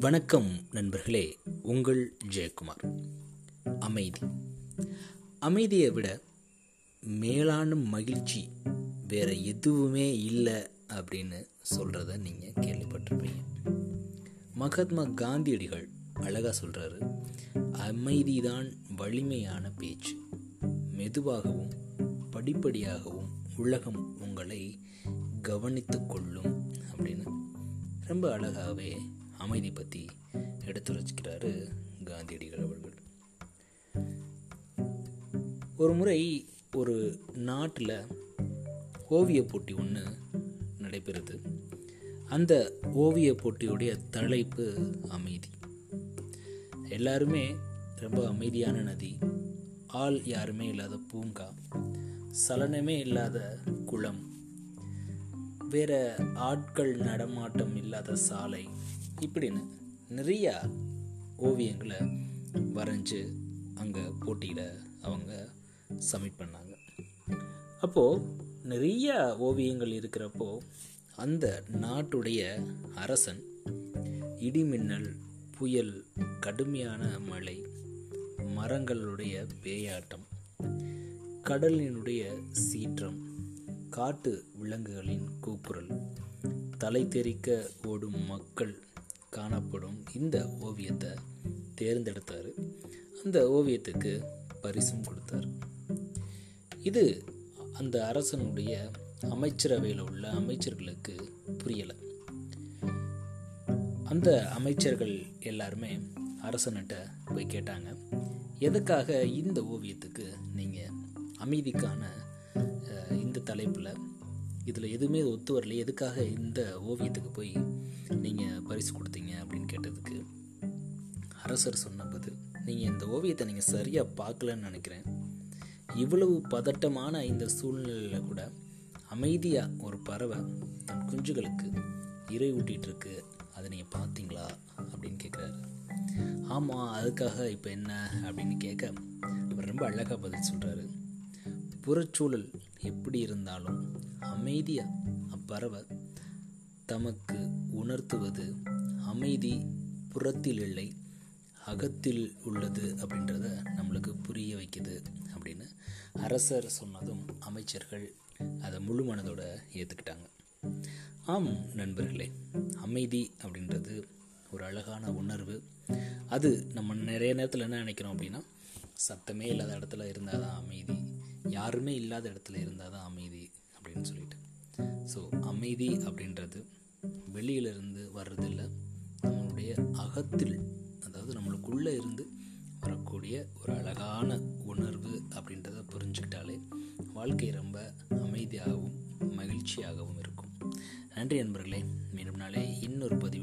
வணக்கம் நண்பர்களே உங்கள் ஜெயக்குமார். அமைதி. அமைதியை விட மேலான மகிழ்ச்சி வேற எதுவுமே இல்லை அப்படின்னு சொல்கிறத நீங்கள் கேள்விப்பட்டிருப்பீங்க. மகாத்மா காந்தியடிகள் அழகாக சொல்கிறாரு அமைதிதான் வலிமையான பேச்சு. மெதுவாகவும் படிப்படியாகவும் உலகம் உங்களை கவனித்து கொள்ளும் அப்படின்னு ரொம்ப அழகாகவே அமைதி பற்றி எடுத்துரைச்சிக்கிறாரு காந்தியடிகள் அவர்கள். ஒரு முறை ஒரு நாட்டில் ஓவிய போட்டி ஒன்று நடைபெறுது. அந்த ஓவிய போட்டியுடைய தலைப்பு அமைதி. எல்லாருமே ரொம்ப அமைதியான நதி. ஆள் யாருமே இல்லாத பூங்கா. சலனமே இல்லாத குளம். வேற ஆட்கள் நடமாட்டம் இல்லாத சாலை இப்படின்னு நிறையா ஓவியங்களை வரைஞ்சி அங்கே போட்டியில் அவங்க சப்மிட் பண்ணாங்க. அப்போது நிறைய ஓவியங்கள் இருக்கிறப்போ அந்த நாட்டுடைய அரசன் இடிமின்னல் புயல் கடுமையான மழை மரங்களுடைய பேயாட்டம் கடலினுடைய சீற்றம் காட்டு விலங்குகளின் கூக்குரல். தலை தெறிக்க ஓடும் மக்கள் காணப்படும் இந்த ஓவியத்தை தேர்ந்தெடுத்தார். அந்த ஓவியத்துக்கு பரிசும் கொடுத்தார். இது அந்த அரசனுடைய அமைச்சரவையில் உள்ள அமைச்சர்களுக்கு புரியலை. அந்த அமைச்சர்கள் எல்லாருமே அரசன்கிட்ட போய் கேட்டாங்க எதுக்காக இந்த ஓவியத்துக்கு நீங்கள் அமைதிக்கான தலைப்பில் இதில் எதுவுமே ஒத்து வரல எதுக்காக இந்த ஓவியத்துக்கு போய் நீங்கள் பரிசு கொடுத்தீங்க அப்படின்னு கேட்டதுக்கு அரசர் சொன்ன பதில் நீங்கள் இந்த ஓவியத்தை நீங்கள் சரியாக பார்க்கலன்னு நினைக்கிறேன். இவ்வளவு பதட்டமான இந்த சூழ்நிலையில் கூட அமைதியாக ஒரு பறவை தன் குஞ்சுகளுக்கு இறை ஊட்டிகிட்ருக்கு அதை நீங்கள் பார்த்தீங்களா? அப்படின்னு கேட்குறாரு ஆமாம் அதுக்காக இப்போ என்ன? அப்படின்னு கேட்க அவர் ரொம்ப அழகாக பதில் சொல்கிறாரு புறச்சூழல் எப்படி இருந்தாலும் அமைதியாக அப்பறவை தமக்கு உணர்த்துவது அமைதி புறத்தில் இல்லை அகத்தில் உள்ளது அப்படின்றத நம்மளுக்கு புரிய வைக்குது அப்படின்னு அரசர் சொன்னதும் அமைச்சர்கள் அதை முழு மனதோட ஏற்றுக்கிட்டாங்க ஆம் நண்பர்களே அமைதி அப்படின்றது ஒரு அழகான உணர்வு. அது நம்ம நிறைய நேரத்தில் என்ன நினைக்கிறோம் அப்படின்னா சத்தமே இல்லாத இடத்துல இருந்தால் தான் அமைதி. யாருமே இல்லாத இடத்துல இருந்தால் தான் அமைதி அப்படின்னு சொல்லிட்டு. ஸோ அமைதி அப்படின்றது வெளியிலிருந்து வர்றதில்லை நம்மளுடைய அகத்தில் அதாவது நம்மளுக்குள்ளே இருந்து வரக்கூடிய ஒரு அழகான உணர்வு அப்படின்றத புரிஞ்சுக்கிட்டாலே வாழ்க்கை ரொம்ப அமைதியாகவும் மகிழ்ச்சியாகவும் இருக்கும். நன்றி நண்பர்களே மீண்டும் நாளே இன்னொரு பதிவு